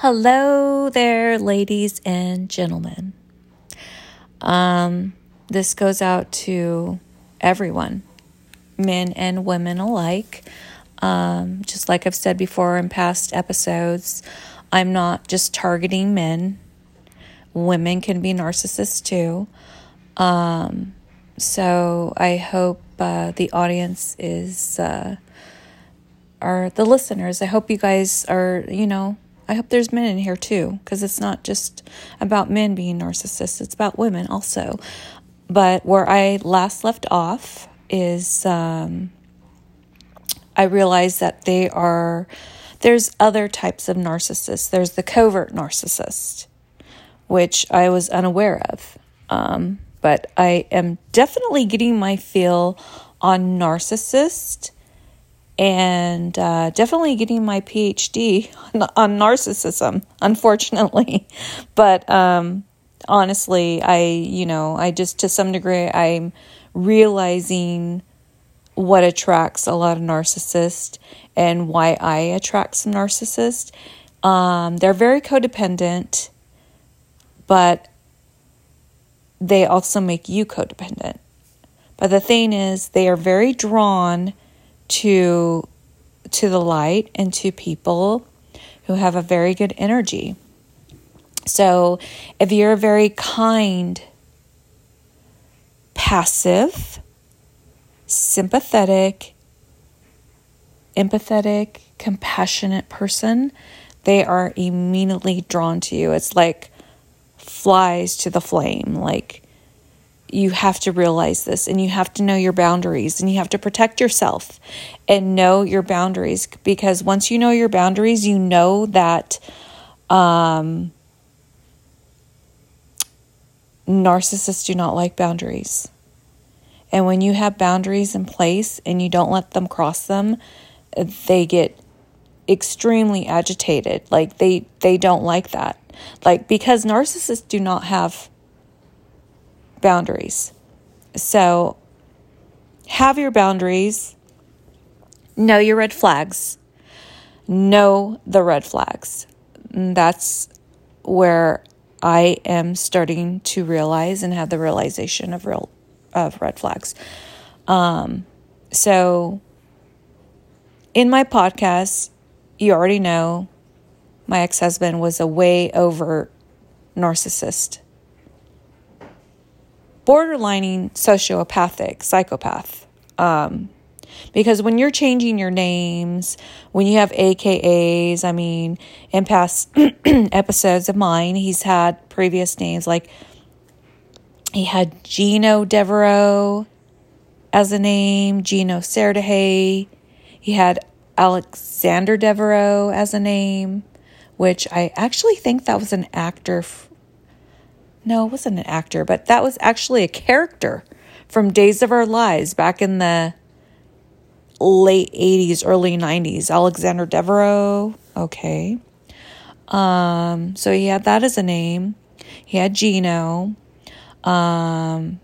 Hello there, ladies and gentlemen. Um, this goes out to everyone, men and women alike. Um, just like I've said before in past episodes, I'm not just targeting men. Women can be narcissists too. Um, so I hope uh, the audience is, uh, are the listeners. I hope you guys are, you know, I hope there's men in here too, because it's not just about men being narcissists, it's about women also. But where I last left off is um, I realized that they are, there's other types of narcissists. There's the covert narcissist, which I was unaware of. Um, but I am definitely getting my feel on narcissist and uh, definitely getting my PhD on, on narcissism, unfortunately. But um, honestly, I, you know, I just to some degree, I'm realizing what attracts a lot of narcissists and why I attract some narcissists. Um, they're very codependent, but they also make you codependent. But the thing is, they are very drawn to to the light and to people who have a very good energy. So, if you're a very kind, passive, sympathetic, empathetic, compassionate person, they are immediately drawn to you. It's like flies to the flame. Like you have to realize this and you have to know your boundaries and you have to protect yourself and know your boundaries because once you know your boundaries, you know that um, narcissists do not like boundaries. And when you have boundaries in place and you don't let them cross them, they get extremely agitated. Like they they don't like that. Like because narcissists do not have boundaries. So have your boundaries, know your red flags, know the red flags. That's where I am starting to realize and have the realization of real of red flags. Um, so in my podcast, you already know my ex-husband was a way over narcissist borderlining sociopathic, psychopath. Um, because when you're changing your names, when you have AKAs, I mean, in past episodes of mine, he's had previous names like he had Gino Devereaux as a name, Gino Serdahay. He had Alexander Devereaux as a name, which I actually think that was an actor no, it wasn't an actor, but that was actually a character from Days of Our Lives back in the late 80s, early 90s. Alexander Devereaux. Okay. Um, so he had that as a name. He had Gino. Um,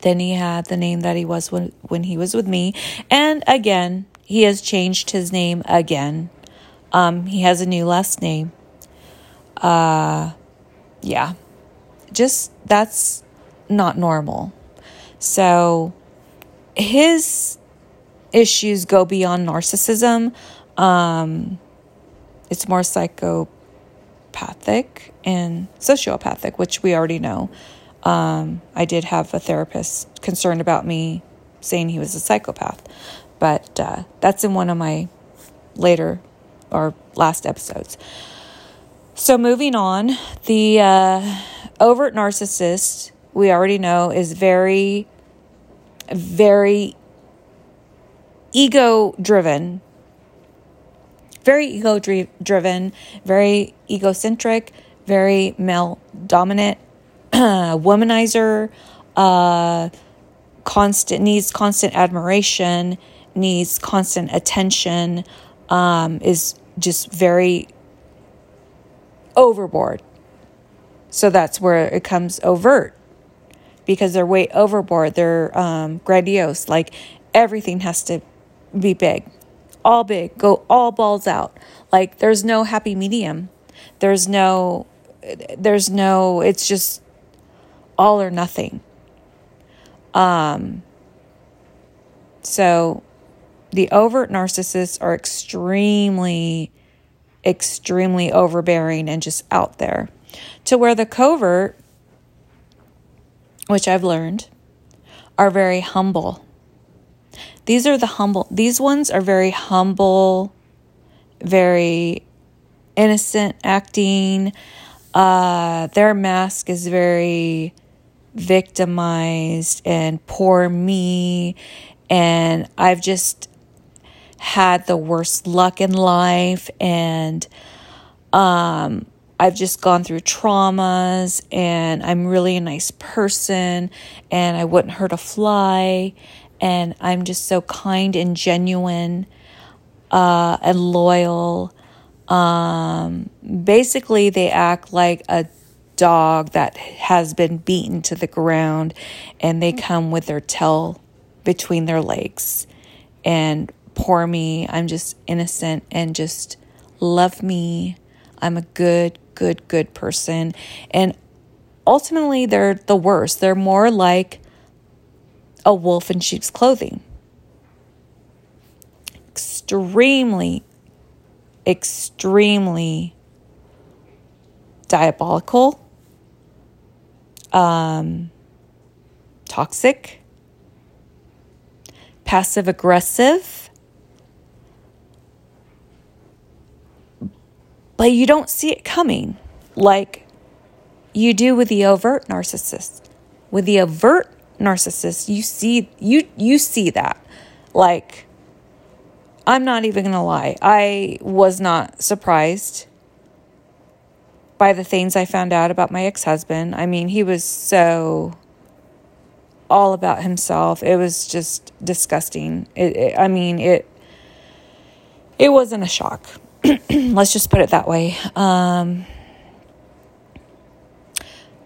then he had the name that he was when, when he was with me. And again, he has changed his name again. Um, he has a new last name. Uh, yeah, just that's not normal. So his issues go beyond narcissism. Um, it's more psychopathic and sociopathic, which we already know. Um, I did have a therapist concerned about me saying he was a psychopath, but uh, that's in one of my later or last episodes. So, moving on, the uh, overt narcissist, we already know, is very, very ego driven. Very ego driven, very egocentric, very male dominant, womanizer, uh, constant needs constant admiration, needs constant attention, um, is just very overboard. So that's where it comes overt because they're way overboard. They're um, grandiose. Like everything has to be big all big, go all balls out. Like there's no happy medium. There's no there's no it's just all or nothing. Um so the overt narcissists are extremely extremely overbearing and just out there. To where the covert which I've learned are very humble. These are the humble these ones are very humble, very innocent acting. Uh, their mask is very victimized and poor me. And I've just had the worst luck in life. And um, I've just gone through traumas and I'm really a nice person and I wouldn't hurt a fly. And I'm just so kind and genuine uh, and loyal um, basically, they act like a dog that has been beaten to the ground and they come with their tail between their legs. And poor me, I'm just innocent and just love me. I'm a good, good, good person. And ultimately, they're the worst. They're more like a wolf in sheep's clothing. Extremely extremely diabolical, um, toxic, passive aggressive. But you don't see it coming like you do with the overt narcissist. With the overt narcissist, you see you you see that. Like I'm not even going to lie. I was not surprised by the things I found out about my ex husband. I mean, he was so all about himself. It was just disgusting. It, it, I mean, it it wasn't a shock. Let's just put it that way. Um,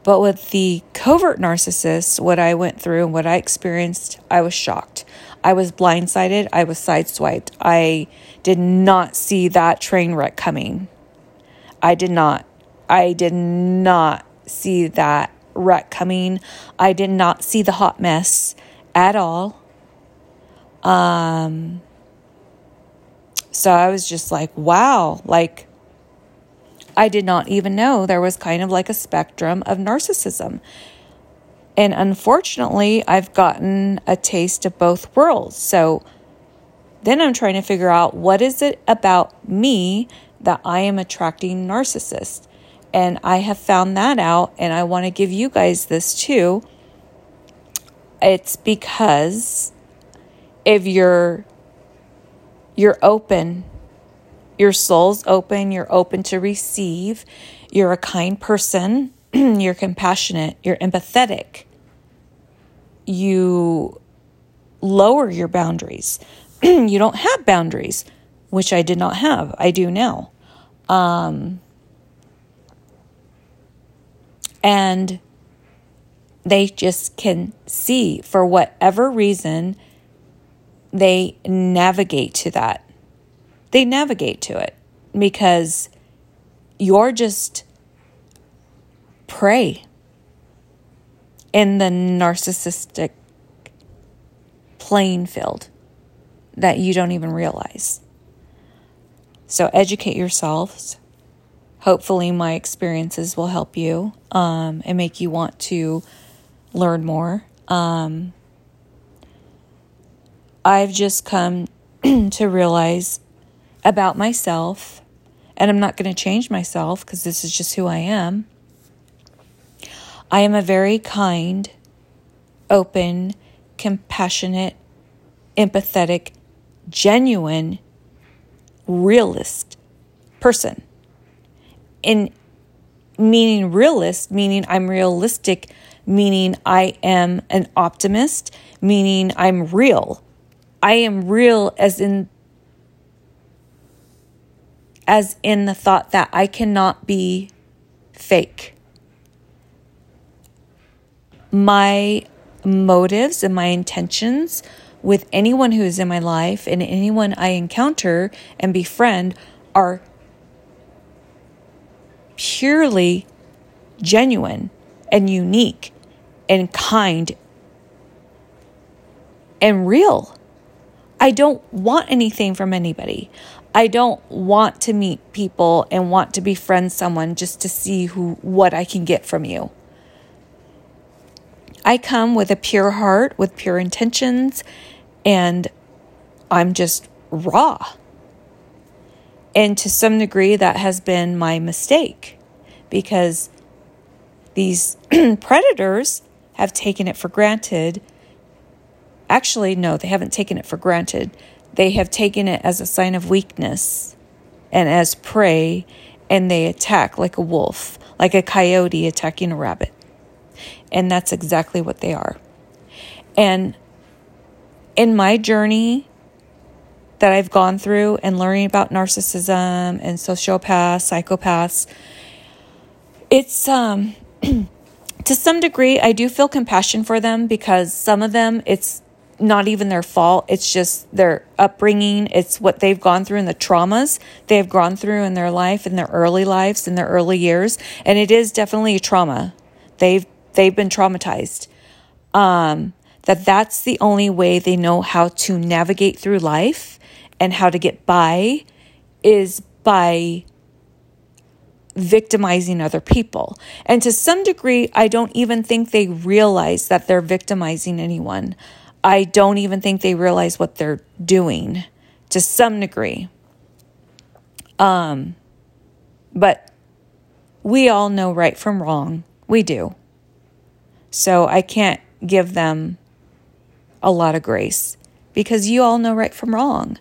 but with the covert narcissist, what I went through and what I experienced, I was shocked. I was blindsided. I was sideswiped. I did not see that train wreck coming. I did not. I did not see that wreck coming. I did not see the hot mess at all. Um, so I was just like, wow, like, I did not even know there was kind of like a spectrum of narcissism. And unfortunately, I've gotten a taste of both worlds. So then I'm trying to figure out what is it about me that I am attracting narcissists. And I have found that out and I want to give you guys this too. It's because if you're you're open, your soul's open, you're open to receive, you're a kind person, you're compassionate, you're empathetic, you lower your boundaries. you don't have boundaries, which I did not have. I do now. Um, and they just can see for whatever reason they navigate to that. They navigate to it because you're just prey in the narcissistic playing field that you don't even realize. So, educate yourselves. Hopefully, my experiences will help you um, and make you want to learn more. Um, I've just come to realize about myself, and I'm not going to change myself because this is just who I am. I am a very kind, open, compassionate, empathetic, genuine, realist person. In meaning realist, meaning I'm realistic, meaning I am an optimist, meaning I'm real. I am real as in as in the thought that I cannot be fake my motives and my intentions with anyone who is in my life and anyone I encounter and befriend are purely genuine and unique and kind and real. I don't want anything from anybody. I don't want to meet people and want to befriend someone just to see who what I can get from you. I come with a pure heart, with pure intentions, and I'm just raw. And to some degree, that has been my mistake because these predators have taken it for granted. Actually, no, they haven't taken it for granted. They have taken it as a sign of weakness and as prey, and they attack like a wolf, like a coyote attacking a rabbit. And that's exactly what they are. And in my journey that I've gone through and learning about narcissism and sociopaths, psychopaths, it's um to some degree I do feel compassion for them because some of them it's not even their fault. It's just their upbringing. It's what they've gone through and the traumas they've gone through in their life, in their early lives, in their early years. And it is definitely a trauma. They've they've been traumatized. Um, that that's the only way they know how to navigate through life and how to get by is by victimizing other people. And to some degree, I don't even think they realize that they're victimizing anyone. I don't even think they realize what they're doing to some degree. Um, but we all know right from wrong. We do. So I can't give them a lot of grace because you all know right from wrong.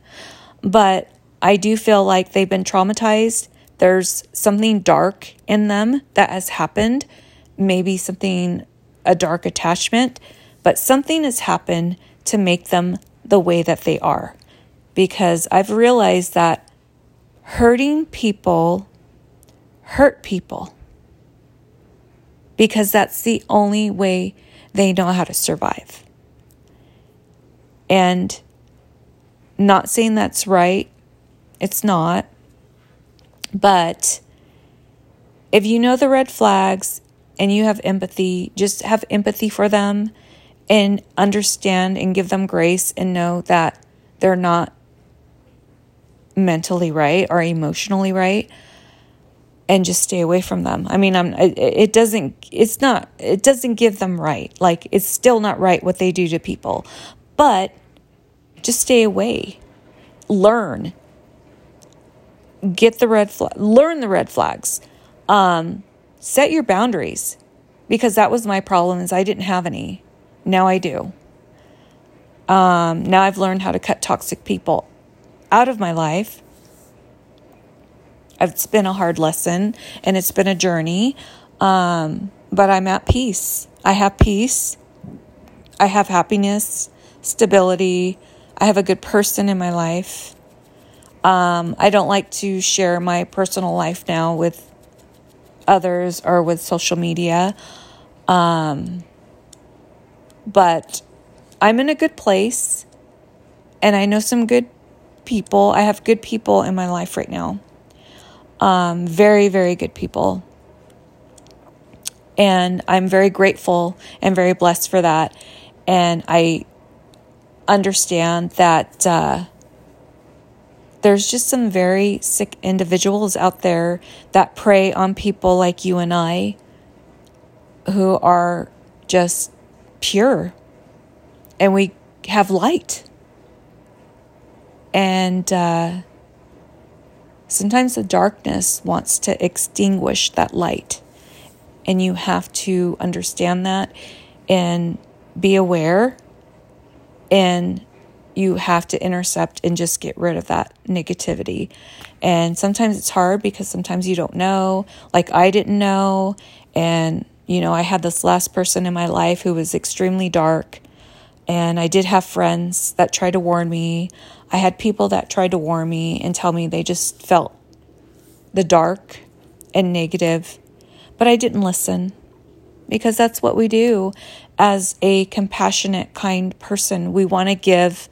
But I do feel like they've been traumatized. There's something dark in them that has happened, maybe something, a dark attachment, but something has happened to make them the way that they are. Because I've realized that hurting people hurt people because that's the only way they know how to survive. And not saying that's right, it's not. But if you know the red flags and you have empathy, just have empathy for them and understand and give them grace and know that they're not mentally right or emotionally right and just stay away from them. I mean, I'm it doesn't it's not it doesn't give them right. Like it's still not right what they do to people. But just stay away. Learn. Get the red flag. Learn the red flags. Um, set your boundaries because that was my problem is I didn't have any. Now I do. Um, now I've learned how to cut toxic people out of my life it's been a hard lesson and it's been a journey. Um, but I'm at peace. I have peace. I have happiness, stability. I have a good person in my life. Um, I don't like to share my personal life now with others or with social media. Um, but I'm in a good place and I know some good people. I have good people in my life right now. Um, very, very good people. And I'm very grateful and very blessed for that. And I understand that uh, there's just some very sick individuals out there that prey on people like you and I who are just pure and we have light. And uh, Sometimes the darkness wants to extinguish that light. And you have to understand that and be aware. And you have to intercept and just get rid of that negativity. And sometimes it's hard because sometimes you don't know. Like I didn't know. And, you know, I had this last person in my life who was extremely dark. And I did have friends that tried to warn me. I had people that tried to warn me and tell me they just felt the dark and negative, but I didn't listen because that's what we do as a compassionate, kind person, we want to give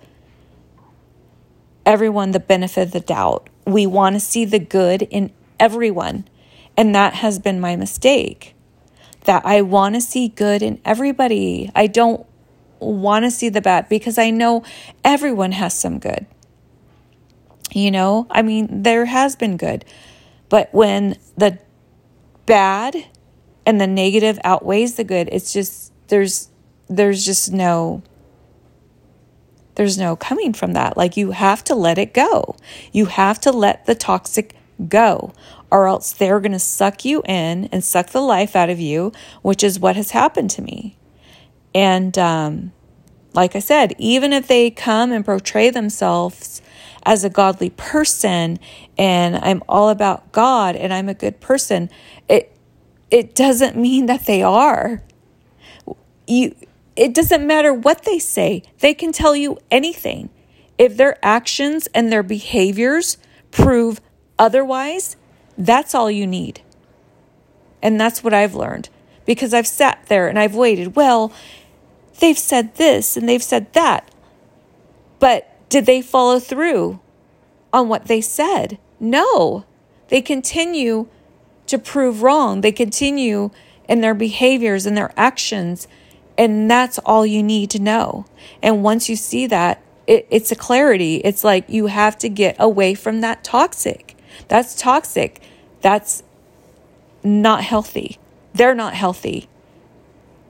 everyone the benefit of the doubt. We want to see the good in everyone. And that has been my mistake. That I want to see good in everybody. I don't want to see the bad because I know everyone has some good. You know, I mean, there has been good. But when the bad and the negative outweighs the good, it's just there's there's just no there's no coming from that. Like you have to let it go. You have to let the toxic go, or else they're going to suck you in and suck the life out of you, which is what has happened to me. And um, like I said, even if they come and portray themselves as a godly person and I'm all about God and I'm a good person, it it doesn't mean that they are. You it doesn't matter what they say. They can tell you anything. If their actions and their behaviors prove otherwise, that's all you need. And that's what I've learned because I've sat there and I've waited. Well, they've said this and they've said that. But did they follow through on what they said? No. They continue to prove wrong. They continue in their behaviors and their actions. And that's all you need to know. And once you see that, it, it's a clarity. It's like you have to get away from that toxic. That's toxic. That's not healthy. They're not healthy.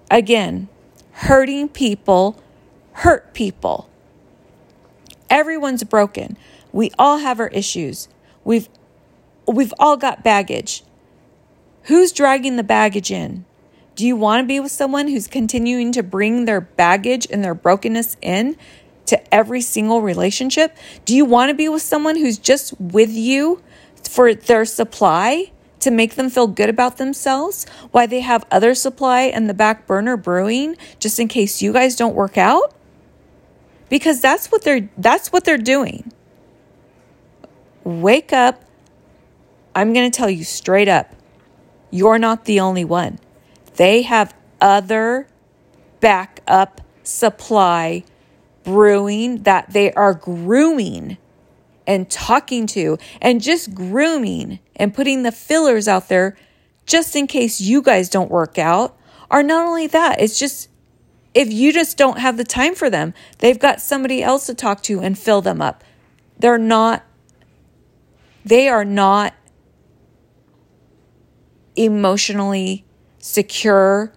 Again, hurting people hurt people. Everyone's broken. We all have our issues. We've we've all got baggage. Who's dragging the baggage in? Do you want to be with someone who's continuing to bring their baggage and their brokenness in to every single relationship? Do you want to be with someone who's just with you for their supply to make them feel good about themselves? Why they have other supply and the back burner brewing just in case you guys don't work out? Because that's what they're that's what they're doing. Wake up. I'm going to tell you straight up. You're not the only one. They have other backup supply brewing that they are grooming and talking to and just grooming and putting the fillers out there just in case you guys don't work out. are not only that, it's just if you just don't have the time for them, they've got somebody else to talk to and fill them up. They're not, they are not emotionally secure.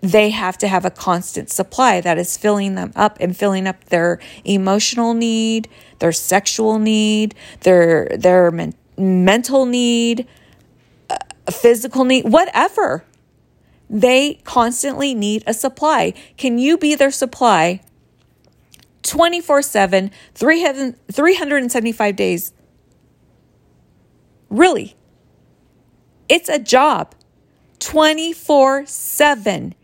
They have to have a constant supply that is filling them up and filling up their emotional need, their sexual need, their their men- mental need, uh, physical need, whatever. They constantly need a supply. Can you be their supply 24 7, 375 days? Really? It's a job 24 7.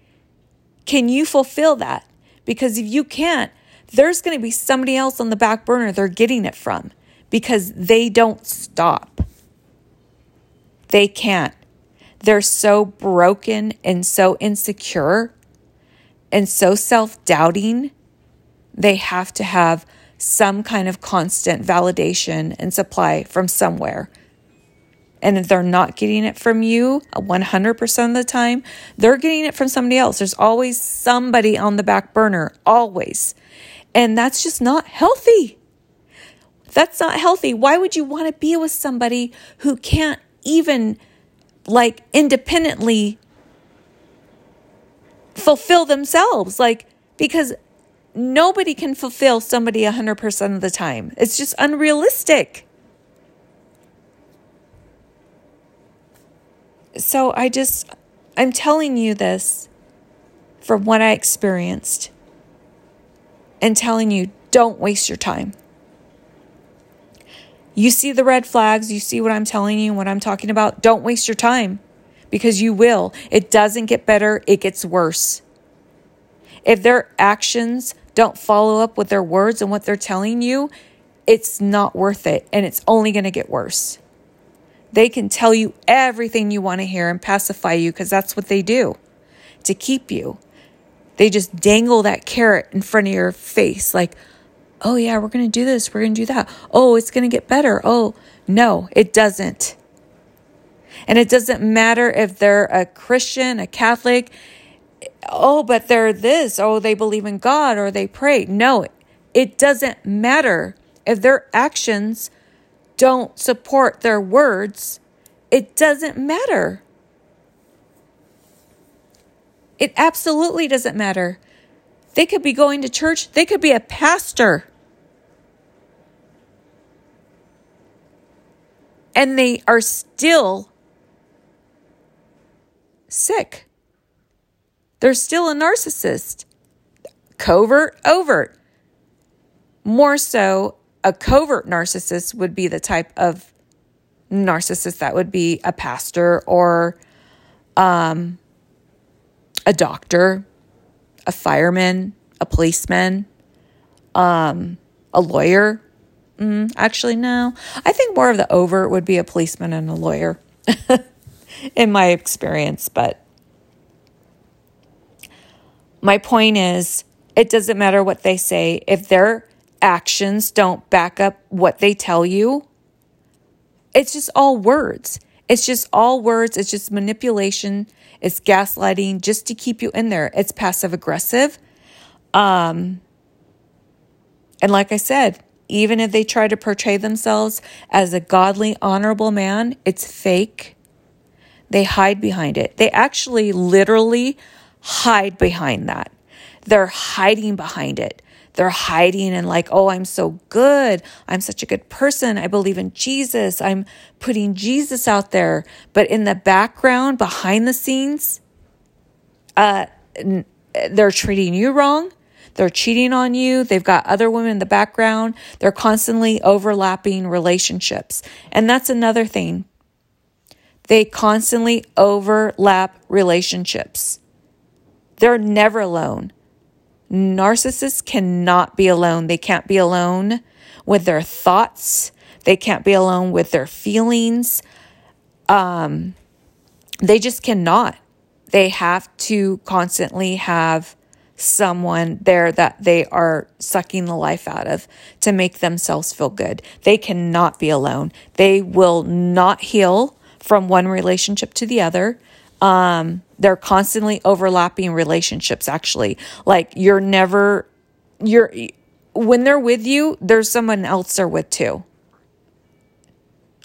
Can you fulfill that? Because if you can't, there's going to be somebody else on the back burner they're getting it from because they don't stop. They can't. They're so broken and so insecure and so self doubting. They have to have some kind of constant validation and supply from somewhere. And if they're not getting it from you 100% of the time, they're getting it from somebody else. There's always somebody on the back burner, always. And that's just not healthy. That's not healthy. Why would you want to be with somebody who can't even like independently fulfill themselves? Like, because nobody can fulfill somebody 100% of the time. It's just unrealistic. So I just, I'm telling you this from what I experienced and telling you don't waste your time. You see the red flags, you see what I'm telling you, what I'm talking about. Don't waste your time because you will. It doesn't get better, it gets worse. If their actions don't follow up with their words and what they're telling you, it's not worth it and it's only going to get worse. They can tell you everything you want to hear and pacify you because that's what they do. to keep you. They just dangle that carrot in front of your face like, oh, yeah, we're going to do this. We're going to do that. Oh, it's going to get better. Oh, no, it doesn't. And it doesn't matter if they're a Christian, a Catholic. Oh, but they're this. Oh, they believe in God or they pray. No, it doesn't matter if their actions don't support their words. It doesn't matter. It absolutely doesn't matter. They could be going to church, they could be a pastor. And they are still sick. They're still a narcissist. Covert, overt. More so, a covert narcissist would be the type of narcissist that would be a pastor or um, a doctor, a fireman, a policeman, um, a lawyer. Mm, actually, no. I think more of the overt would be a policeman and a lawyer, in my experience. But my point is, it doesn't matter what they say. If their actions don't back up what they tell you, it's just all words. It's just all words. It's just manipulation. It's gaslighting just to keep you in there. It's passive aggressive. Um, and like I said, even if they try to portray themselves as a godly, honorable man, it's fake. They hide behind it. They actually literally hide behind that. They're hiding behind it they're hiding and like, oh, I'm so good. I'm such a good person. I believe in Jesus. I'm putting Jesus out there. But in the background, behind the scenes, uh, they're treating you wrong. They're cheating on you. They've got other women in the background. They're constantly overlapping relationships. And that's another thing. They constantly overlap relationships. They're never alone. Narcissists cannot be alone. They can't be alone with their thoughts. They can't be alone with their feelings. Um, they just cannot. They have to constantly have someone there that they are sucking the life out of to make themselves feel good. They cannot be alone. They will not heal from one relationship to the other. Um, they're constantly overlapping relationships, actually. Like you're never, you're, when they're with you, there's someone else they're with too.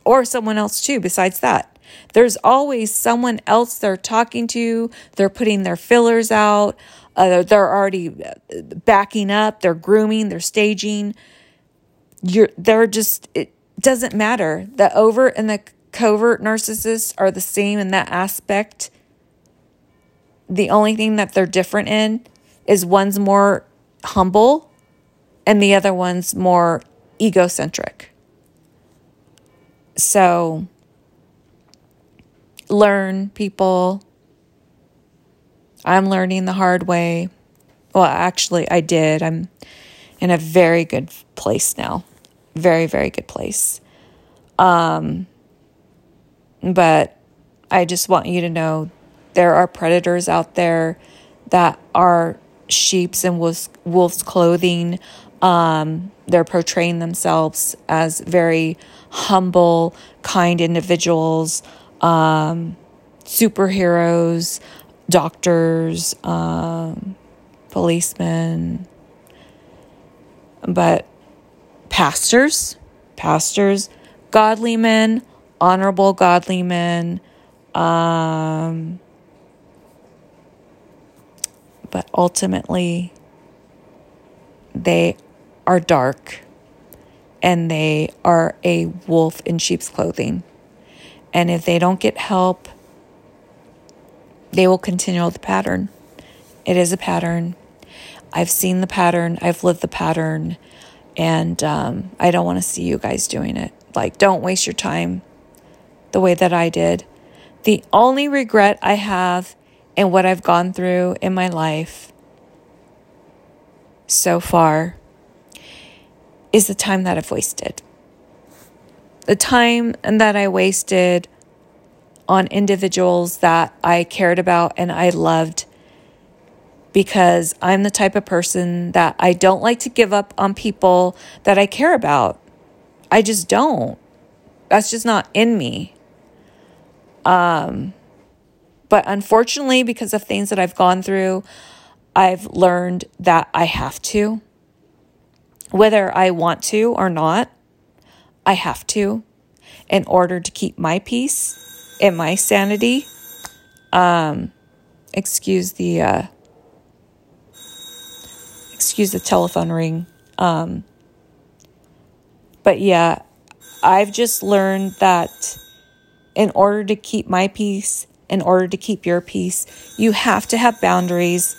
Or someone else too, besides that. There's always someone else they're talking to, they're putting their fillers out, uh, they're already uh, backing up, they're grooming, they're staging. You're, they're just, it doesn't matter. The overt and the covert narcissists are the same in that aspect. The only thing that they're different in is one's more humble and the other one's more egocentric. So, learn, people. I'm learning the hard way. Well, actually, I did. I'm in a very good place now. Very, very good place. Um, but I just want you to know there are predators out there that are sheep's and wolves, clothing. Um, they're portraying themselves as very humble, kind individuals, um, superheroes, doctors, um, policemen, but pastors, pastors, godly men, honorable, godly men. Um, but ultimately, they are dark and they are a wolf in sheep's clothing. And if they don't get help, they will continue the pattern. It is a pattern. I've seen the pattern, I've lived the pattern, and um, I don't want to see you guys doing it. Like, don't waste your time the way that I did. The only regret I have in what I've gone through in my life so far is the time that I've wasted. The time that I wasted on individuals that I cared about and I loved because I'm the type of person that I don't like to give up on people that I care about. I just don't. That's just not in me. Um, but unfortunately, because of things that I've gone through, I've learned that I have to. Whether I want to or not, I have to in order to keep my peace and my sanity. Um, excuse the uh, excuse the telephone ring. Um, but yeah, I've just learned that in order to keep my peace, in order to keep your peace, you have to have boundaries.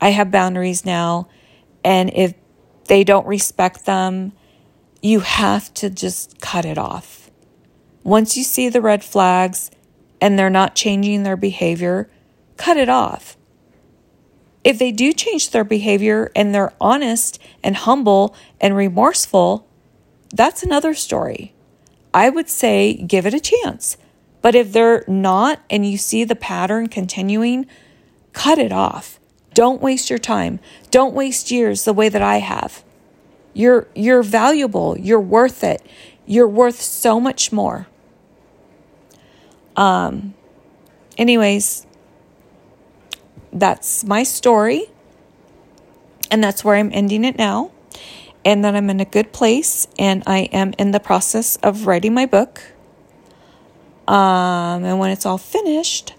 I have boundaries now. And if they don't respect them, you have to just cut it off. Once you see the red flags and they're not changing their behavior, cut it off. If they do change their behavior and they're honest and humble and remorseful, that's another story. I would say give it a chance. But if they're not and you see the pattern continuing, cut it off. Don't waste your time. Don't waste years the way that I have. You're you're valuable. You're worth it. You're worth so much more. Um anyways, that's my story. And that's where I'm ending it now. And that I'm in a good place and I am in the process of writing my book. Um, and when it's all finished,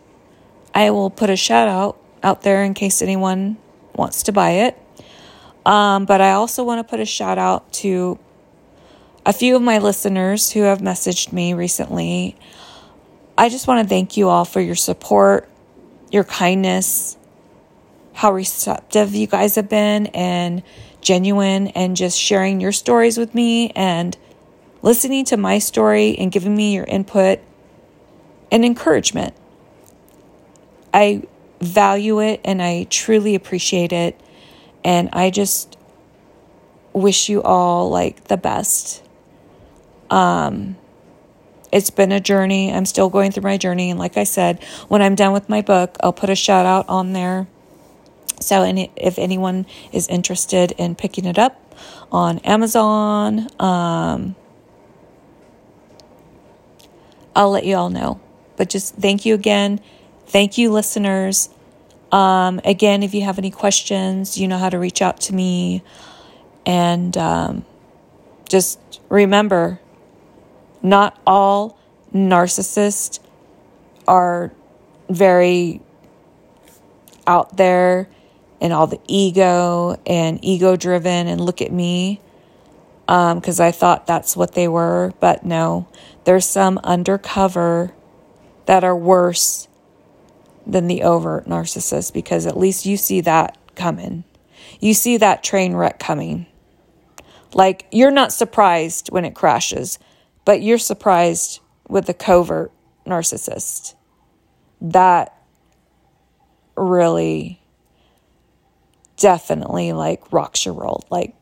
I will put a shout out out there in case anyone wants to buy it. Um, but I also want to put a shout out to a few of my listeners who have messaged me recently. I just want to thank you all for your support, your kindness, how receptive you guys have been and genuine and just sharing your stories with me and listening to my story and giving me your input and encouragement. I value it and I truly appreciate it. And I just wish you all like the best. Um, it's been a journey. I'm still going through my journey. And like I said, when I'm done with my book, I'll put a shout out on there so, any, if anyone is interested in picking it up on Amazon, um, I'll let you all know. But just thank you again. Thank you, listeners. Um, again, if you have any questions, you know how to reach out to me. And um, just remember not all narcissists are very out there and all the ego and ego driven and look at me because um, I thought that's what they were. But no, there's some undercover that are worse than the overt narcissist because at least you see that coming. You see that train wreck coming. Like you're not surprised when it crashes, but you're surprised with the covert narcissist. That really definitely like rocks your world. Like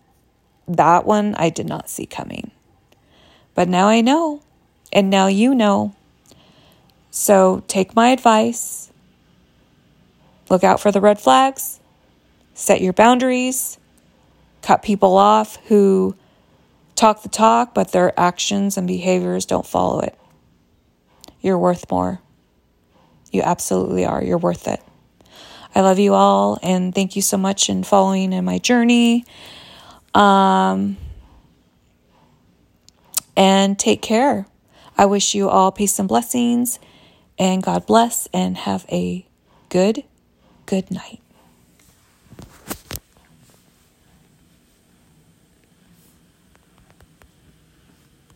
that one I did not see coming. But now I know, and now you know. So take my advice. Look out for the red flags. Set your boundaries. Cut people off who talk the talk, but their actions and behaviors don't follow it. You're worth more. You absolutely are. You're worth it. I love you all and thank you so much in following in my journey. Um, and take care. I wish you all peace and blessings and God bless and have a good, good night.